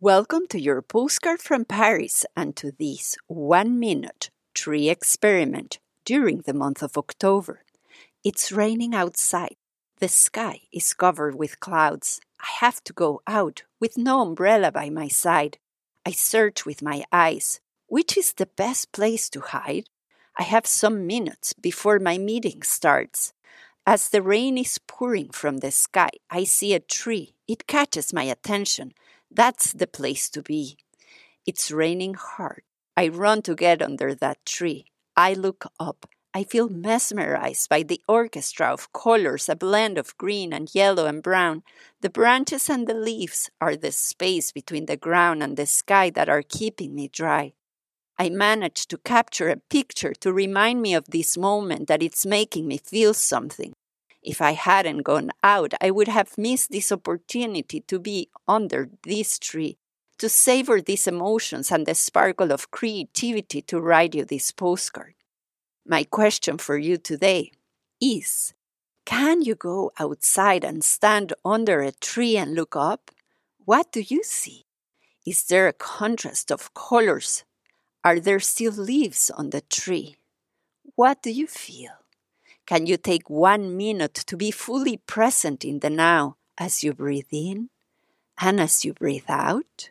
Welcome to your postcard from Paris and to this one minute tree experiment during the month of October. It's raining outside. The sky is covered with clouds. I have to go out with no umbrella by my side. I search with my eyes. Which is the best place to hide? I have some minutes before my meeting starts. As the rain is pouring from the sky, I see a tree. It catches my attention. That's the place to be. It's raining hard. I run to get under that tree. I look up. I feel mesmerized by the orchestra of colors, a blend of green and yellow and brown. The branches and the leaves are the space between the ground and the sky that are keeping me dry. I manage to capture a picture to remind me of this moment that it's making me feel something. If I hadn't gone out, I would have missed this opportunity to be under this tree, to savor these emotions and the sparkle of creativity to write you this postcard. My question for you today is Can you go outside and stand under a tree and look up? What do you see? Is there a contrast of colors? Are there still leaves on the tree? What do you feel? Can you take one minute to be fully present in the now as you breathe in and as you breathe out?